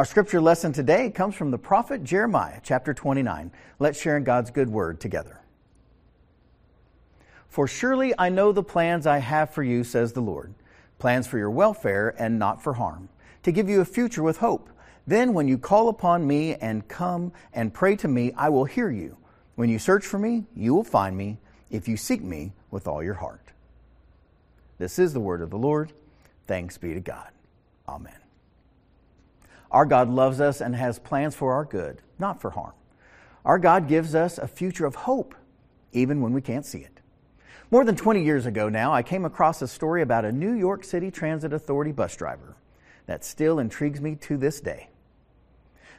Our scripture lesson today comes from the prophet Jeremiah, chapter 29. Let's share in God's good word together. For surely I know the plans I have for you, says the Lord plans for your welfare and not for harm, to give you a future with hope. Then, when you call upon me and come and pray to me, I will hear you. When you search for me, you will find me if you seek me with all your heart. This is the word of the Lord. Thanks be to God. Amen. Our God loves us and has plans for our good, not for harm. Our God gives us a future of hope, even when we can't see it. More than 20 years ago now, I came across a story about a New York City Transit Authority bus driver that still intrigues me to this day.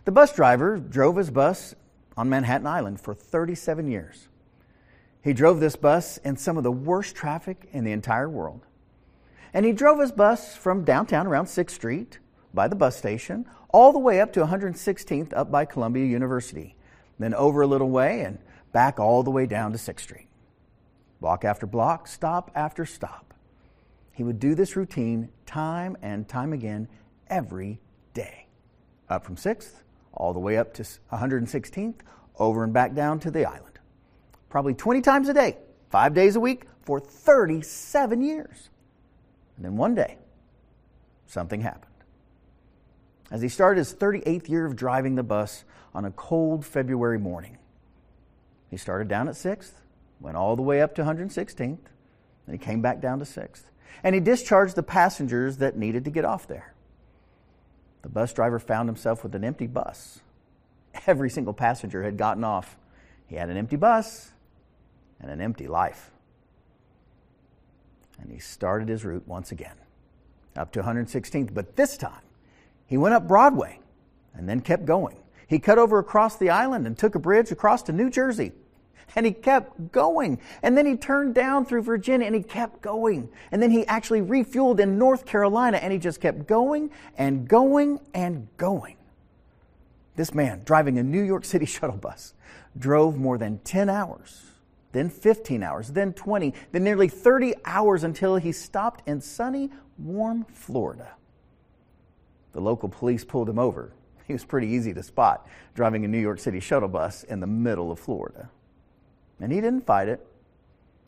The bus driver drove his bus on Manhattan Island for 37 years. He drove this bus in some of the worst traffic in the entire world. And he drove his bus from downtown around 6th Street by the bus station all the way up to 116th up by Columbia University, then over a little way and back all the way down to 6th Street block after block, stop after stop. He would do this routine time and time again every day. Up from 6th, all the way up to 116th, over and back down to the island. Probably 20 times a day, five days a week, for 37 years. And then one day, something happened. As he started his 38th year of driving the bus on a cold February morning, he started down at 6th, went all the way up to 116th, and he came back down to 6th. And he discharged the passengers that needed to get off there. The bus driver found himself with an empty bus. Every single passenger had gotten off. He had an empty bus and an empty life. And he started his route once again, up to 116th. But this time, he went up Broadway and then kept going. He cut over across the island and took a bridge across to New Jersey. And he kept going. And then he turned down through Virginia and he kept going. And then he actually refueled in North Carolina and he just kept going and going and going. This man, driving a New York City shuttle bus, drove more than 10 hours, then 15 hours, then 20, then nearly 30 hours until he stopped in sunny, warm Florida. The local police pulled him over. He was pretty easy to spot driving a New York City shuttle bus in the middle of Florida. And he didn't fight it.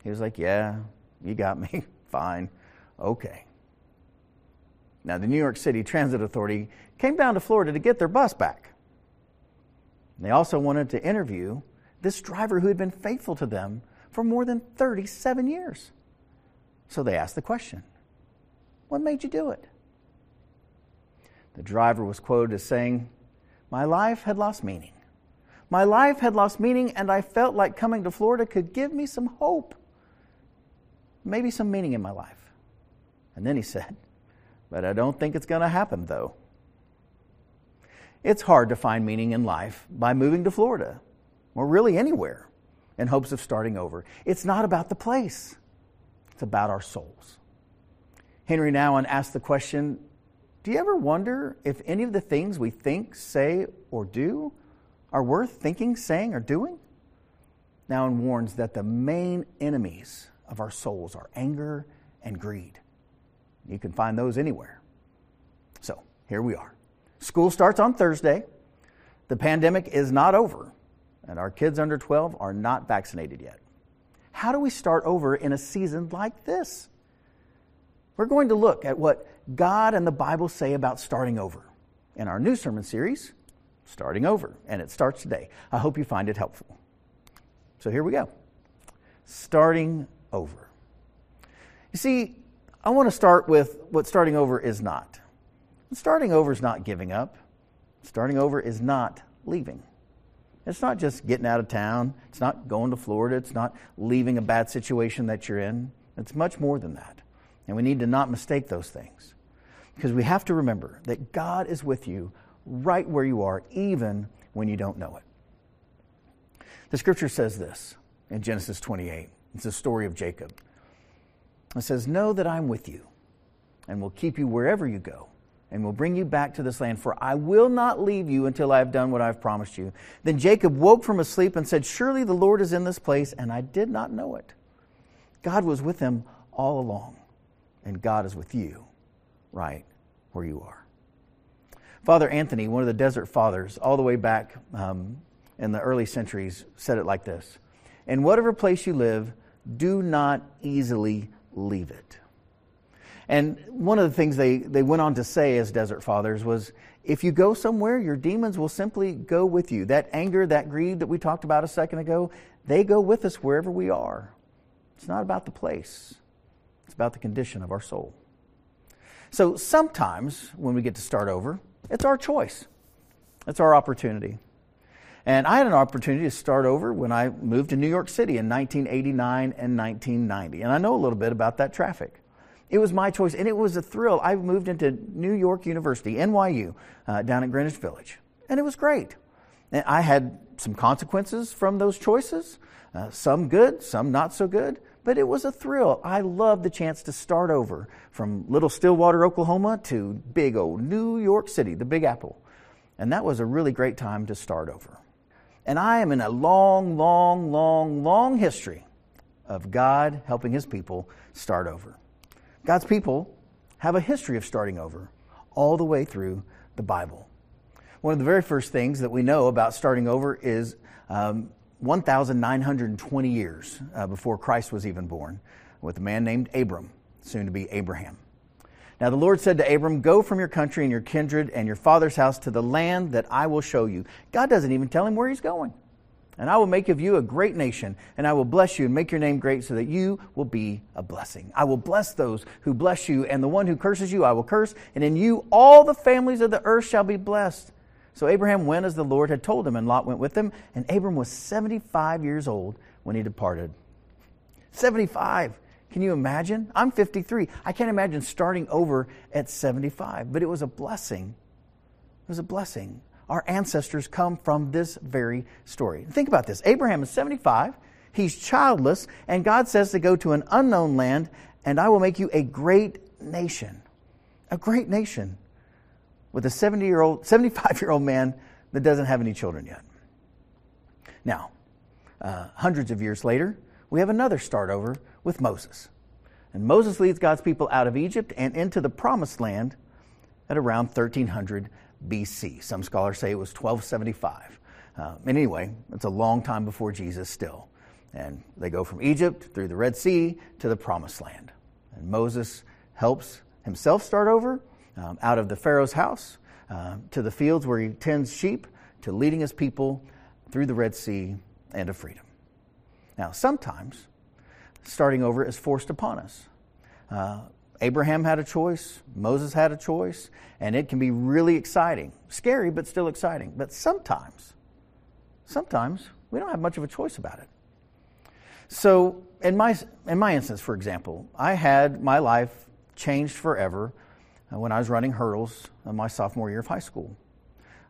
He was like, Yeah, you got me. Fine. Okay. Now, the New York City Transit Authority came down to Florida to get their bus back. They also wanted to interview this driver who had been faithful to them for more than 37 years. So they asked the question What made you do it? The driver was quoted as saying, My life had lost meaning. My life had lost meaning, and I felt like coming to Florida could give me some hope, maybe some meaning in my life. And then he said, But I don't think it's going to happen, though. It's hard to find meaning in life by moving to Florida, or really anywhere, in hopes of starting over. It's not about the place, it's about our souls. Henri Nouwen asked the question Do you ever wonder if any of the things we think, say, or do are worth thinking, saying, or doing? Nouwen warns that the main enemies of our souls are anger and greed. You can find those anywhere. So here we are. School starts on Thursday. The pandemic is not over, and our kids under 12 are not vaccinated yet. How do we start over in a season like this? We're going to look at what God and the Bible say about starting over in our new sermon series, starting over, and it starts today. I hope you find it helpful. So here we go. Starting over. You see, I want to start with what starting over is not. Starting over is not giving up. Starting over is not leaving. It's not just getting out of town. It's not going to Florida. It's not leaving a bad situation that you're in. It's much more than that. And we need to not mistake those things. Because we have to remember that God is with you right where you are, even when you don't know it. The scripture says this in Genesis 28. It's the story of Jacob. It says, Know that I'm with you and will keep you wherever you go and will bring you back to this land, for I will not leave you until I have done what I have promised you. Then Jacob woke from his sleep and said, Surely the Lord is in this place, and I did not know it. God was with him all along, and God is with you right where you are. Father Anthony, one of the Desert Fathers, all the way back um, in the early centuries, said it like this In whatever place you live, do not easily leave it. And one of the things they, they went on to say as Desert Fathers was if you go somewhere, your demons will simply go with you. That anger, that greed that we talked about a second ago, they go with us wherever we are. It's not about the place, it's about the condition of our soul. So sometimes when we get to start over, it's our choice, it's our opportunity. And I had an opportunity to start over when I moved to New York City in 1989 and 1990. And I know a little bit about that traffic. It was my choice, and it was a thrill. I moved into New York University, NYU, uh, down at Greenwich Village, and it was great. And I had some consequences from those choices, uh, some good, some not so good, but it was a thrill. I loved the chance to start over from little Stillwater, Oklahoma to big old New York City, the Big Apple. And that was a really great time to start over. And I am in a long, long, long, long history of God helping his people start over. God's people have a history of starting over all the way through the Bible. One of the very first things that we know about starting over is um, 1,920 years uh, before Christ was even born, with a man named Abram, soon to be Abraham. Now the Lord said to Abram, Go from your country and your kindred and your father's house to the land that I will show you. God doesn't even tell him where he's going. And I will make of you a great nation, and I will bless you and make your name great so that you will be a blessing. I will bless those who bless you, and the one who curses you I will curse, and in you all the families of the earth shall be blessed. So Abraham went as the Lord had told him, and Lot went with him. And Abram was 75 years old when he departed. 75. Can you imagine? I'm 53. I can't imagine starting over at 75, but it was a blessing. It was a blessing. Our ancestors come from this very story. Think about this Abraham is 75, he's childless, and God says to go to an unknown land, and I will make you a great nation. A great nation with a 70 year old, 75 year old man that doesn't have any children yet. Now, uh, hundreds of years later, we have another start over with Moses. And Moses leads God's people out of Egypt and into the promised land at around 1300 BC. Some scholars say it was 1275. Uh, anyway, it's a long time before Jesus still. And they go from Egypt through the Red Sea to the promised land. And Moses helps himself start over um, out of the Pharaoh's house uh, to the fields where he tends sheep to leading his people through the Red Sea and to freedom. Now, sometimes starting over is forced upon us. Uh, Abraham had a choice, Moses had a choice, and it can be really exciting. Scary, but still exciting. But sometimes, sometimes we don't have much of a choice about it. So, in my, in my instance, for example, I had my life changed forever Uh, when I was running hurdles in my sophomore year of high school.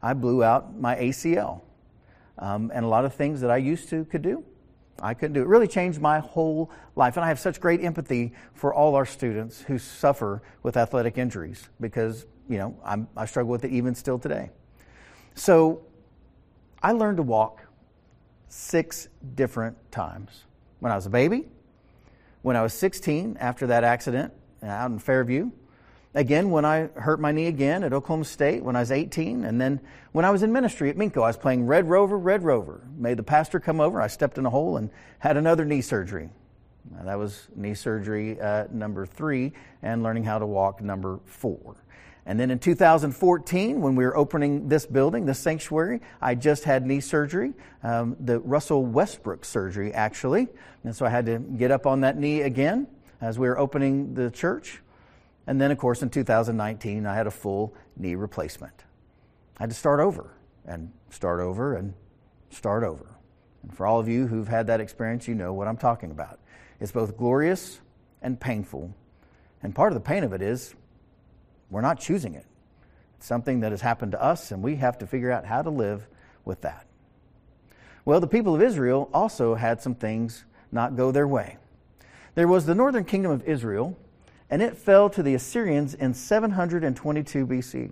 I blew out my ACL. Um, and a lot of things that I used to could do, I couldn't do. It really changed my whole life. And I have such great empathy for all our students who suffer with athletic injuries because, you know, I'm, I struggle with it even still today. So I learned to walk six different times. When I was a baby, when I was 16 after that accident uh, out in Fairview, again when I hurt my knee again at Oklahoma State when I was 18. And then when I was in ministry at Minco, I was playing Red Rover, Red Rover. Made the pastor come over. I stepped in a hole and had another knee surgery. Now, that was knee surgery uh, number three and learning how to walk number four. And then in 2014, when we were opening this building, this sanctuary, I just had knee surgery, um, the Russell Westbrook surgery, actually. And so I had to get up on that knee again as we were opening the church. And then, of course, in 2019, I had a full knee replacement. I had to start over and start over and start over. And for all of you who've had that experience, you know what I'm talking about. It's both glorious and painful. And part of the pain of it is we're not choosing it. It's something that has happened to us, and we have to figure out how to live with that. Well, the people of Israel also had some things not go their way. There was the northern kingdom of Israel and it fell to the Assyrians in 722 BC.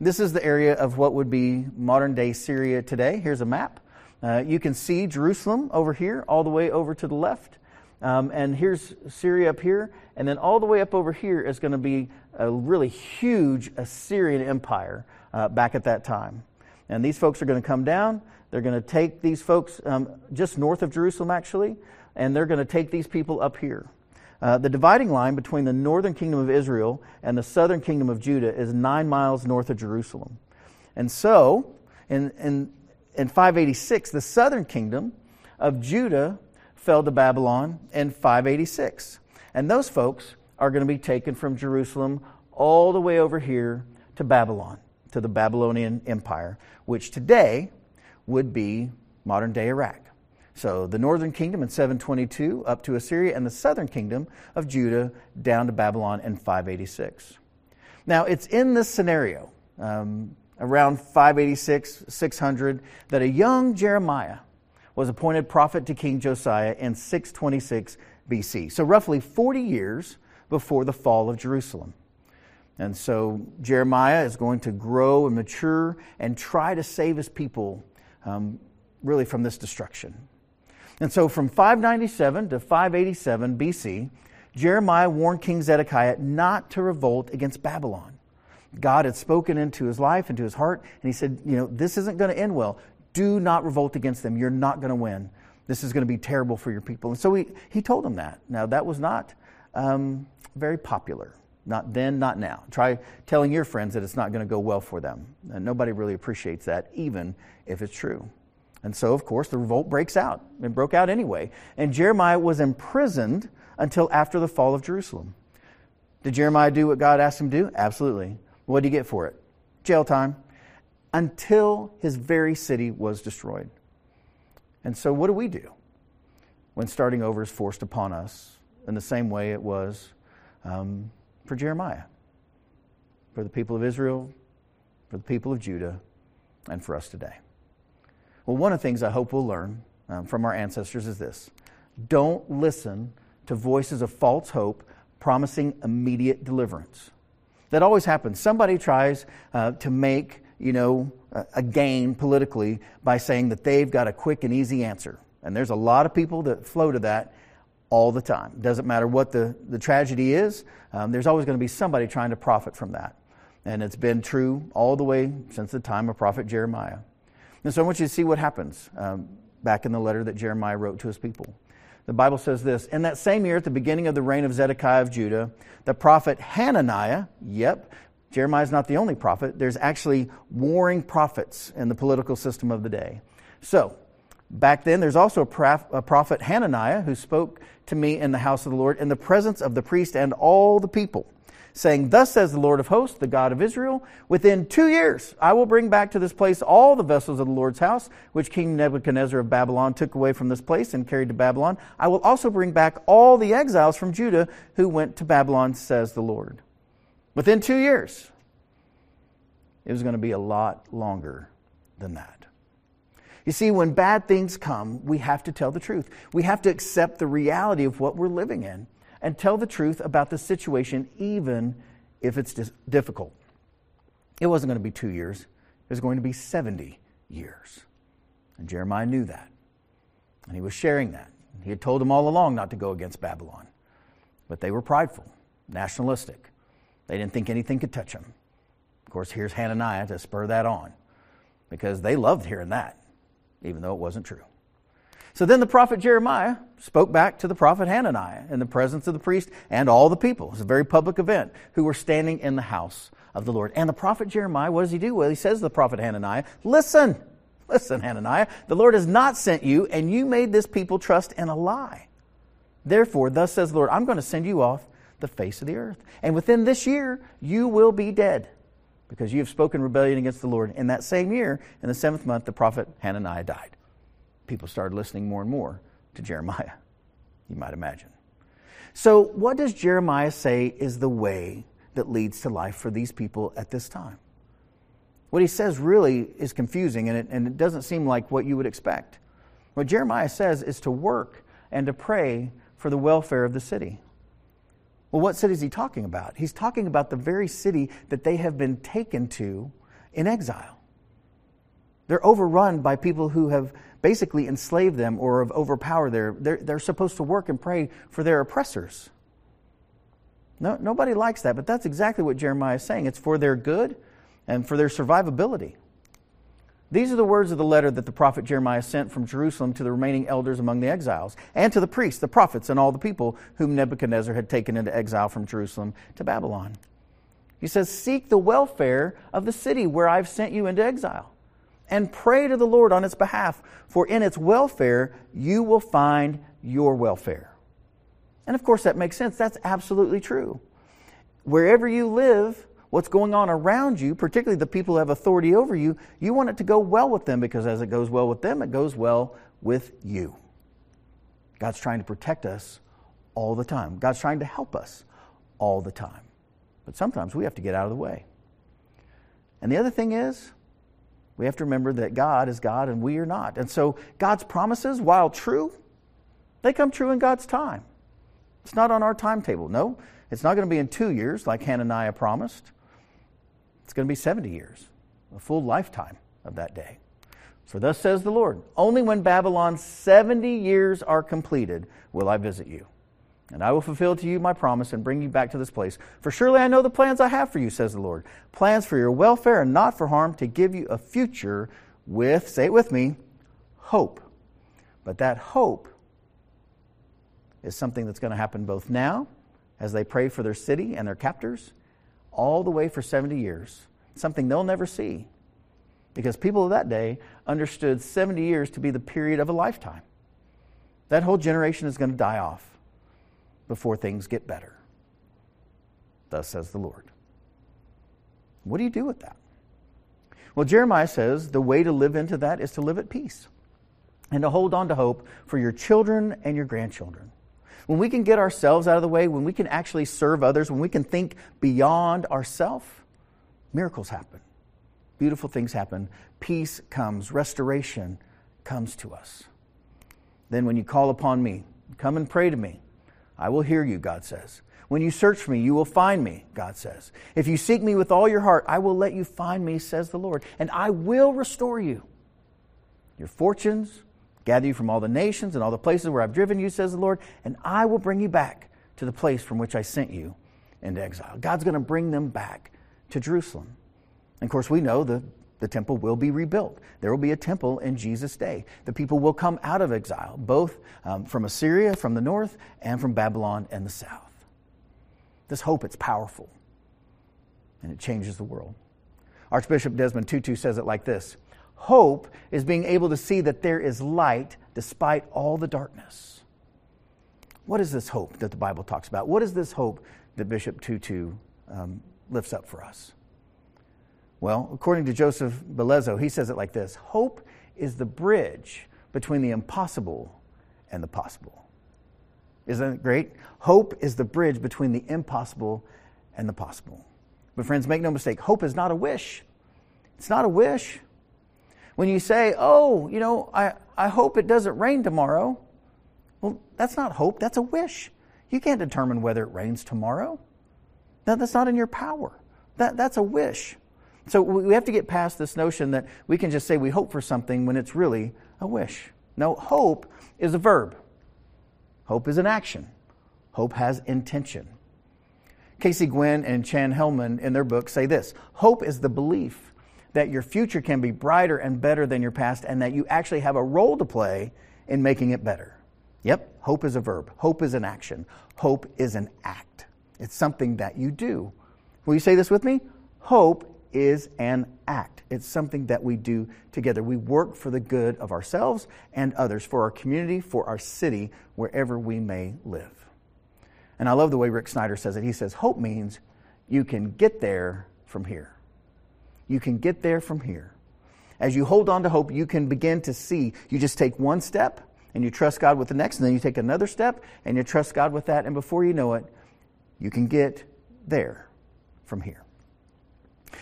This is the area of what would be modern day Syria today. Here's a map. Uh, you can see Jerusalem over here, all the way over to the left. Um, and here's Syria up here. And then all the way up over here is going to be a really huge Assyrian empire uh, back at that time. And these folks are going to come down. They're going to take these folks um, just north of Jerusalem, actually, and they're going to take these people up here. Uh, the dividing line between the northern kingdom of Israel and the southern kingdom of Judah is nine miles north of Jerusalem. And so, in, in, in 586, the southern kingdom of Judah fell to Babylon in 586. And those folks are going to be taken from Jerusalem all the way over here to Babylon, to the Babylonian Empire, which today would be modern day Iraq. So the northern kingdom in 722 up to Assyria, and the southern kingdom of Judah down to Babylon in 586. Now, it's in this scenario, um, around 586, 600, that a young Jeremiah was appointed prophet to King Josiah in 626 BC. So, roughly 40 years before the fall of Jerusalem. And so, Jeremiah is going to grow and mature and try to save his people um, really from this destruction. And so from 597 to 587 BC, Jeremiah warned King Zedekiah not to revolt against Babylon. God had spoken into his life, into his heart, and he said, You know, this isn't going to end well. Do not revolt against them. You're not going to win. This is going to be terrible for your people. And so he, he told them that. Now, that was not um, very popular. Not then, not now. Try telling your friends that it's not going to go well for them. And nobody really appreciates that, even if it's true. And so, of course, the revolt breaks out. It broke out anyway. And Jeremiah was imprisoned until after the fall of Jerusalem. Did Jeremiah do what God asked him to do? Absolutely. What did he get for it? Jail time. Until his very city was destroyed. And so, what do we do when starting over is forced upon us in the same way it was um, for Jeremiah, for the people of Israel, for the people of Judah, and for us today? Well, one of the things I hope we'll learn um, from our ancestors is this don't listen to voices of false hope promising immediate deliverance. That always happens. Somebody tries uh, to make, you know, a, gain politically by saying that they've got a quick and easy answer. And there's a lot of people that flow to that all the time. Doesn't matter what the, the tragedy is, um, there's always going to be somebody trying to profit from that. And it's been true all the way since the time of prophet Jeremiah. And so I want you to see what happens um, back in the letter that Jeremiah wrote to his people. The Bible says this In that same year, at the beginning of the reign of Zedekiah of Judah, the prophet Hananiah, yep, Jeremiah's not the only prophet, there's actually warring prophets in the political system of the day. So, back then, there's also a, a prophet Hananiah who spoke to me in the house of the Lord in the presence of the priest and all the people saying, Thus says the Lord of hosts, the God of Israel, within two years I will bring back to this place all the vessels of the Lord's house, which King Nebuchadnezzar of Babylon took away from this place and carried to Babylon. I will also bring back all the exiles from Judah who went to Babylon, says the Lord. Within two years. It was going to be a lot longer than that. You see, when bad things come, we have to tell the truth. We have to accept the reality of what we're living in and tell the truth about the situation, even if it's difficult. It wasn't going to be two years, it was going to be 70 years. And Jeremiah knew that. And he was sharing that. He had told them all along not to go against Babylon. But they were prideful, nationalistic. They didn't think anything could touch them. Of course, here's Hananiah to spur that on because they loved hearing that, even though it wasn't true. So then the prophet Jeremiah spoke back to the prophet Hananiah in the presence of the priest and all the people. It was a very public event who were standing in the house of the Lord. And the prophet Jeremiah, what does he do? Well, he says to the prophet Hananiah, Listen, listen, Hananiah, the Lord has not sent you, and you made this people trust in a lie. Therefore, thus says the Lord, I'm going to send you off the face of the earth. And within this year, you will be dead because you have spoken rebellion against the Lord. In that same year, in the seventh month, the prophet Hananiah died people started listening more and more to Jeremiah, you might imagine. So, what does Jeremiah say is the way that leads to life for these people at this time? What he says really is confusing, and it, and it doesn't seem like what you would expect. What Jeremiah says is to work and to pray for the welfare of the city. Well, what city is he talking about? He's talking about the very city that they have been taken to in exile. They're overrun by people who have basically enslaved them or have overpowered their. They're, they're supposed to work and pray for their oppressors. No, nobody likes that, but that's exactly what Jeremiah is saying. It's for their good and for their survivability. These are the words of the letter that the prophet Jeremiah sent from Jerusalem to the remaining elders among the exiles, and to the priests, the prophets, and all the people whom Nebuchadnezzar had taken into exile from Jerusalem to Babylon. He says, Seek the welfare of the city where I've sent you into exile, and pray to the Lord on its behalf, for in its welfare you will find your welfare. And of course, that makes sense. That's absolutely true. Wherever you live, what's going on around you, particularly the people who have authority over you, you want it to go well with them because as it goes well with them, it goes well with you. God's trying to protect us all the time. God's trying to help us all the time. But sometimes we have to get out of the way. And the other thing is, we have to remember that God is God and we are not. And so God's promises, while true, they come true in God's time. It's not on our timetable. No, it's not going to be in two years like Hananiah promised. It's going to be 70 years, a full lifetime of that day. For thus says the Lord Only when Babylon's 70 years are completed will I visit you. And I will fulfill to you my promise and bring you back to this place. For surely I know the plans I have for you, says the Lord plans for your welfare and not for harm, to give you a future with, say it with me, hope. But that hope is something that's going to happen both now, as they pray for their city and their captors, all the way for 70 years, something they'll never see. Because people of that day understood 70 years to be the period of a lifetime. That whole generation is going to die off before things get better. Thus says the Lord. What do you do with that? Well, Jeremiah says the way to live into that is to live at peace and to hold on to hope for your children and your grandchildren. When we can get ourselves out of the way, when we can actually serve others, when we can think beyond ourselves, miracles happen. Beautiful things happen. Peace comes, restoration comes to us. Then, when you call upon me, come and pray to me, I will hear you, God says. When you search for me, you will find me, God says. If you seek me with all your heart, I will let you find me, says the Lord, and I will restore you. Your fortunes, gather you from all the nations and all the places where I've driven you, says the Lord, and I will bring you back to the place from which I sent you into exile. God's going to bring them back to Jerusalem. And of course, we know the, the temple will be rebuilt. There will be a temple in Jesus' day. The people will come out of exile, both um, from Assyria, from the north, and from Babylon and the south. This hope, it's powerful, and it changes the world. Archbishop Desmond Tutu says it like this Hope is being able to see that there is light despite all the darkness. What is this hope that the Bible talks about? What is this hope that Bishop Tutu um, lifts up for us? Well, according to Joseph Belezzo, he says it like this Hope is the bridge between the impossible and the possible. Isn't it great? Hope is the bridge between the impossible and the possible. But, friends, make no mistake, hope is not a wish. It's not a wish. When you say, oh, you know, I, I hope it doesn't rain tomorrow, well, that's not hope, that's a wish. You can't determine whether it rains tomorrow. That, that's not in your power. That, that's a wish. So we have to get past this notion that we can just say we hope for something when it's really a wish. No, hope is a verb. Hope is an action. Hope has intention. Casey Gwinn and Chan Hellman in their book say this Hope is the belief that your future can be brighter and better than your past, and that you actually have a role to play in making it better. Yep, hope is a verb, hope is an action, hope is an act. It's something that you do. Will you say this with me? Hope is an act. It's something that we do together. We work for the good of ourselves and others, for our community, for our city, wherever we may live. And I love the way Rick Snyder says it. He says, Hope means you can get there from here. You can get there from here. As you hold on to hope, you can begin to see. You just take one step and you trust God with the next, and then you take another step and you trust God with that, and before you know it, you can get there from here.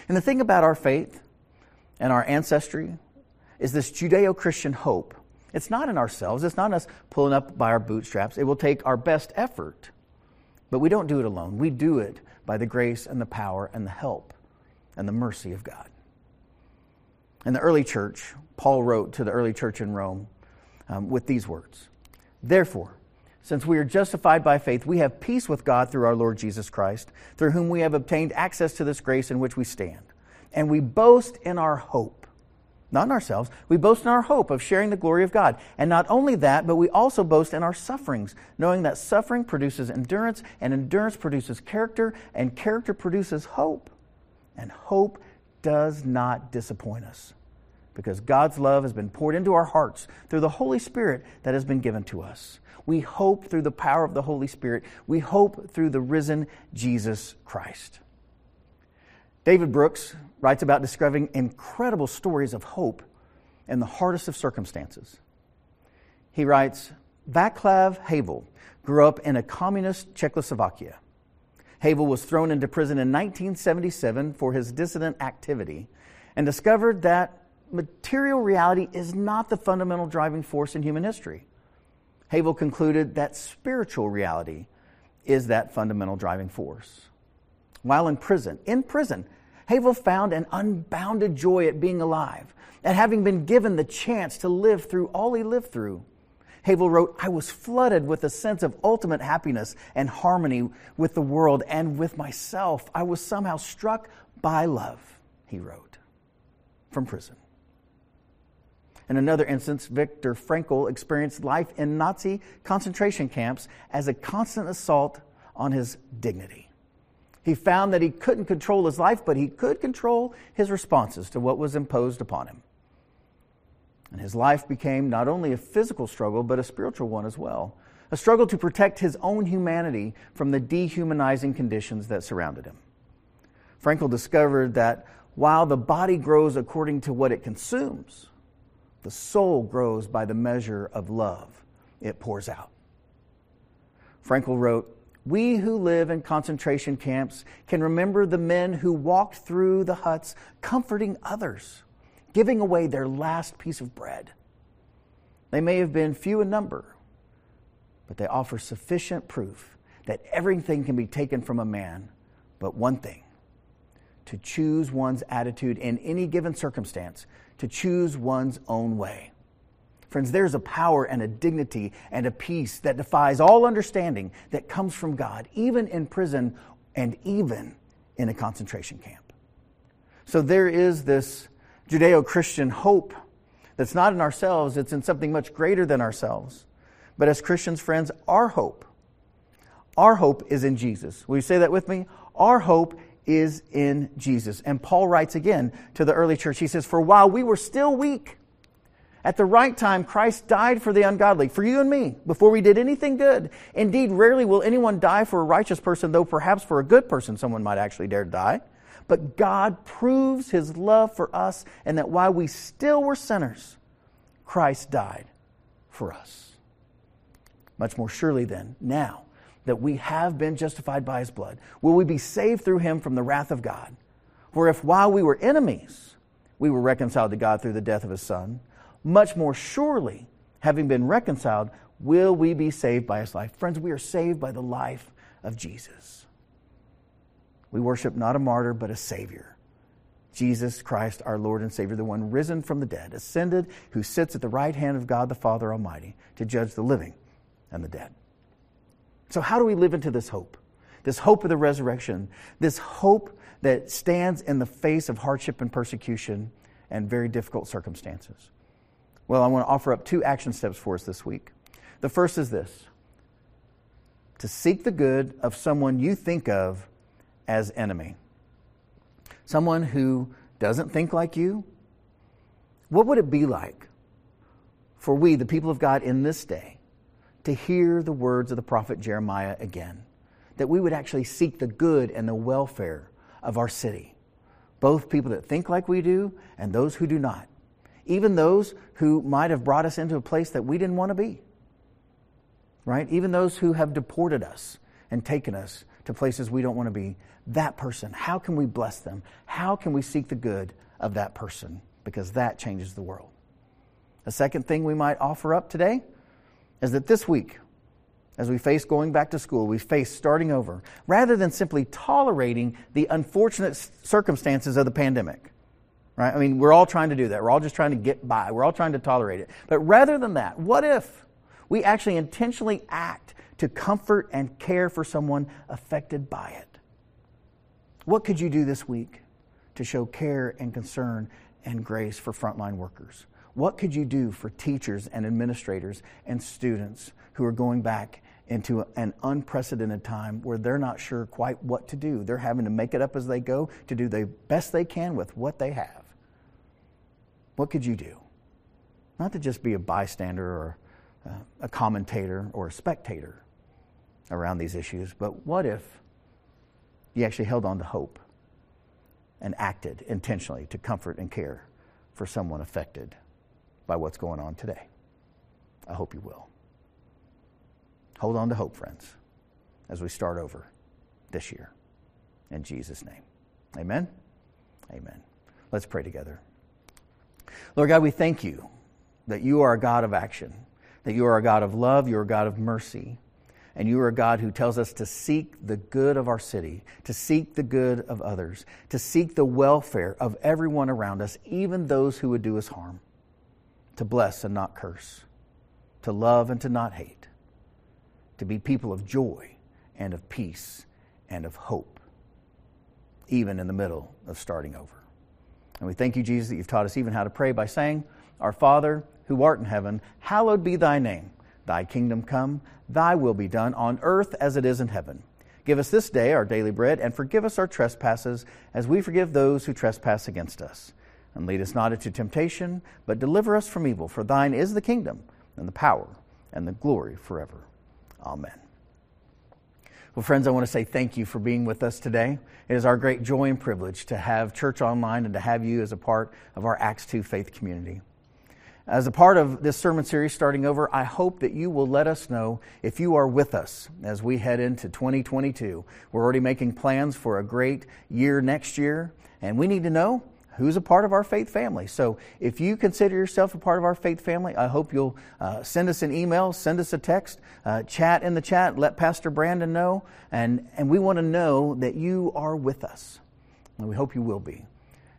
And the thing about our faith and our ancestry is this Judeo Christian hope. It's not in ourselves, it's not us pulling up by our bootstraps. It will take our best effort, but we don't do it alone. We do it by the grace and the power and the help and the mercy of God. In the early church, Paul wrote to the early church in Rome um, with these words Therefore, since we are justified by faith, we have peace with God through our Lord Jesus Christ, through whom we have obtained access to this grace in which we stand. And we boast in our hope, not in ourselves, we boast in our hope of sharing the glory of God. And not only that, but we also boast in our sufferings, knowing that suffering produces endurance, and endurance produces character, and character produces hope. And hope does not disappoint us because God's love has been poured into our hearts through the Holy Spirit that has been given to us. We hope through the power of the Holy Spirit. We hope through the risen Jesus Christ. David Brooks writes about discovering incredible stories of hope in the hardest of circumstances. He writes Vaclav Havel grew up in a communist Czechoslovakia. Havel was thrown into prison in 1977 for his dissident activity and discovered that material reality is not the fundamental driving force in human history. Havel concluded that spiritual reality is that fundamental driving force. While in prison, in prison, Havel found an unbounded joy at being alive, at having been given the chance to live through all he lived through. Havel wrote, I was flooded with a sense of ultimate happiness and harmony with the world and with myself. I was somehow struck by love, he wrote, from prison. In another instance, Viktor Frankl experienced life in Nazi concentration camps as a constant assault on his dignity. He found that he couldn't control his life, but he could control his responses to what was imposed upon him. And his life became not only a physical struggle, but a spiritual one as well. A struggle to protect his own humanity from the dehumanizing conditions that surrounded him. Frankl discovered that while the body grows according to what it consumes, the soul grows by the measure of love it pours out. Frankl wrote, We who live in concentration camps can remember the men who walked through the huts comforting others, giving away their last piece of bread. They may have been few in number, but they offer sufficient proof that everything can be taken from a man but one thing to choose one's attitude in any given circumstance to choose one's own way. Friends, there's a power and a dignity and a peace that defies all understanding that comes from God, even in prison and even in a concentration camp. So there is this Judeo Christian hope that's not in ourselves, it's in something much greater than ourselves. But as Christians, friends, our hope, our hope is in Jesus. Will you say that with me? Our hope is in Jesus. And Paul writes again to the early church. He says, For while we were still weak, at the right time, Christ died for the ungodly, for you and me, before we did anything good. Indeed, rarely will anyone die for a righteous person, though perhaps for a good person someone might actually dare to die. But God proves his love for us, and that while we still were sinners, Christ died for us. Much more surely, then, now, that we have been justified by his blood? Will we be saved through him from the wrath of God? For if while we were enemies, we were reconciled to God through the death of his son, much more surely, having been reconciled, will we be saved by his life. Friends, we are saved by the life of Jesus. We worship not a martyr, but a Savior. Jesus Christ, our Lord and Savior, the one risen from the dead, ascended, who sits at the right hand of God the Father Almighty to judge the living and the dead. So, how do we live into this hope? This hope of the resurrection, this hope that stands in the face of hardship and persecution and very difficult circumstances. Well, I want to offer up two action steps for us this week. The first is this to seek the good of someone you think of as enemy. Someone who doesn't think like you. What would it be like for we, the people of God, in this day, to hear the words of the prophet Jeremiah again, that we would actually seek the good and the welfare of our city, both people that think like we do and those who do not, even those who might have brought us into a place that we didn't want to be, right? Even those who have deported us and taken us to places we don't want to be. That person, how can we bless them? How can we seek the good of that person? Because that changes the world. A second thing we might offer up today is that this week, as we face going back to school, we face starting over, rather than simply tolerating the unfortunate circumstances of the pandemic, Right? I mean, we're all trying to do that. We're all just trying to get by. We're all trying to tolerate it. But rather than that, what if we actually intentionally act to comfort and care for someone affected by it? What could you do this week to show care and concern and grace for frontline workers? What could you do for teachers and administrators and students who are going back into an unprecedented time where they're not sure quite what to do? They're having to make it up as they go to do the best they can with what they have. What could you do? Not to just be a bystander or uh, a commentator or a spectator around these issues, but what if you actually held on to hope and acted intentionally to comfort and care for someone affected by what's going on today? I hope you will. Hold on to hope, friends, as we start over this year. In Jesus' name. Amen. Amen. Let's pray together. Lord God, we thank you that you are a God of action, that you are a God of love, you are a God of mercy, and you are a God who tells us to seek the good of our city, to seek the good of others, to seek the welfare of everyone around us, even those who would do us harm, to bless and not curse, to love and to not hate, to be people of joy and of peace and of hope, even in the middle of starting over. And we thank you, Jesus, that you've taught us even how to pray by saying, Our Father, who art in heaven, hallowed be thy name. Thy kingdom come, thy will be done on earth as it is in heaven. Give us this day our daily bread, and forgive us our trespasses, as we forgive those who trespass against us. And lead us not into temptation, but deliver us from evil. For thine is the kingdom, and the power, and the glory forever. Amen. Well, friends, I want to say thank you for being with us today. It is our great joy and privilege to have church online and to have you as a part of our Acts 2 faith community. As a part of this sermon series starting over, I hope that you will let us know if you are with us as we head into 2022. We're already making plans for a great year next year, and we need to know who's a part of our faith family. So if you consider yourself a part of our faith family, I hope you'll uh, send us an email, send us a text, uh, chat in the chat, let Pastor Brandon know, and, and we want to know that you are with us. And we hope you will be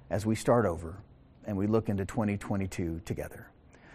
as we start over and we look into 2022 together.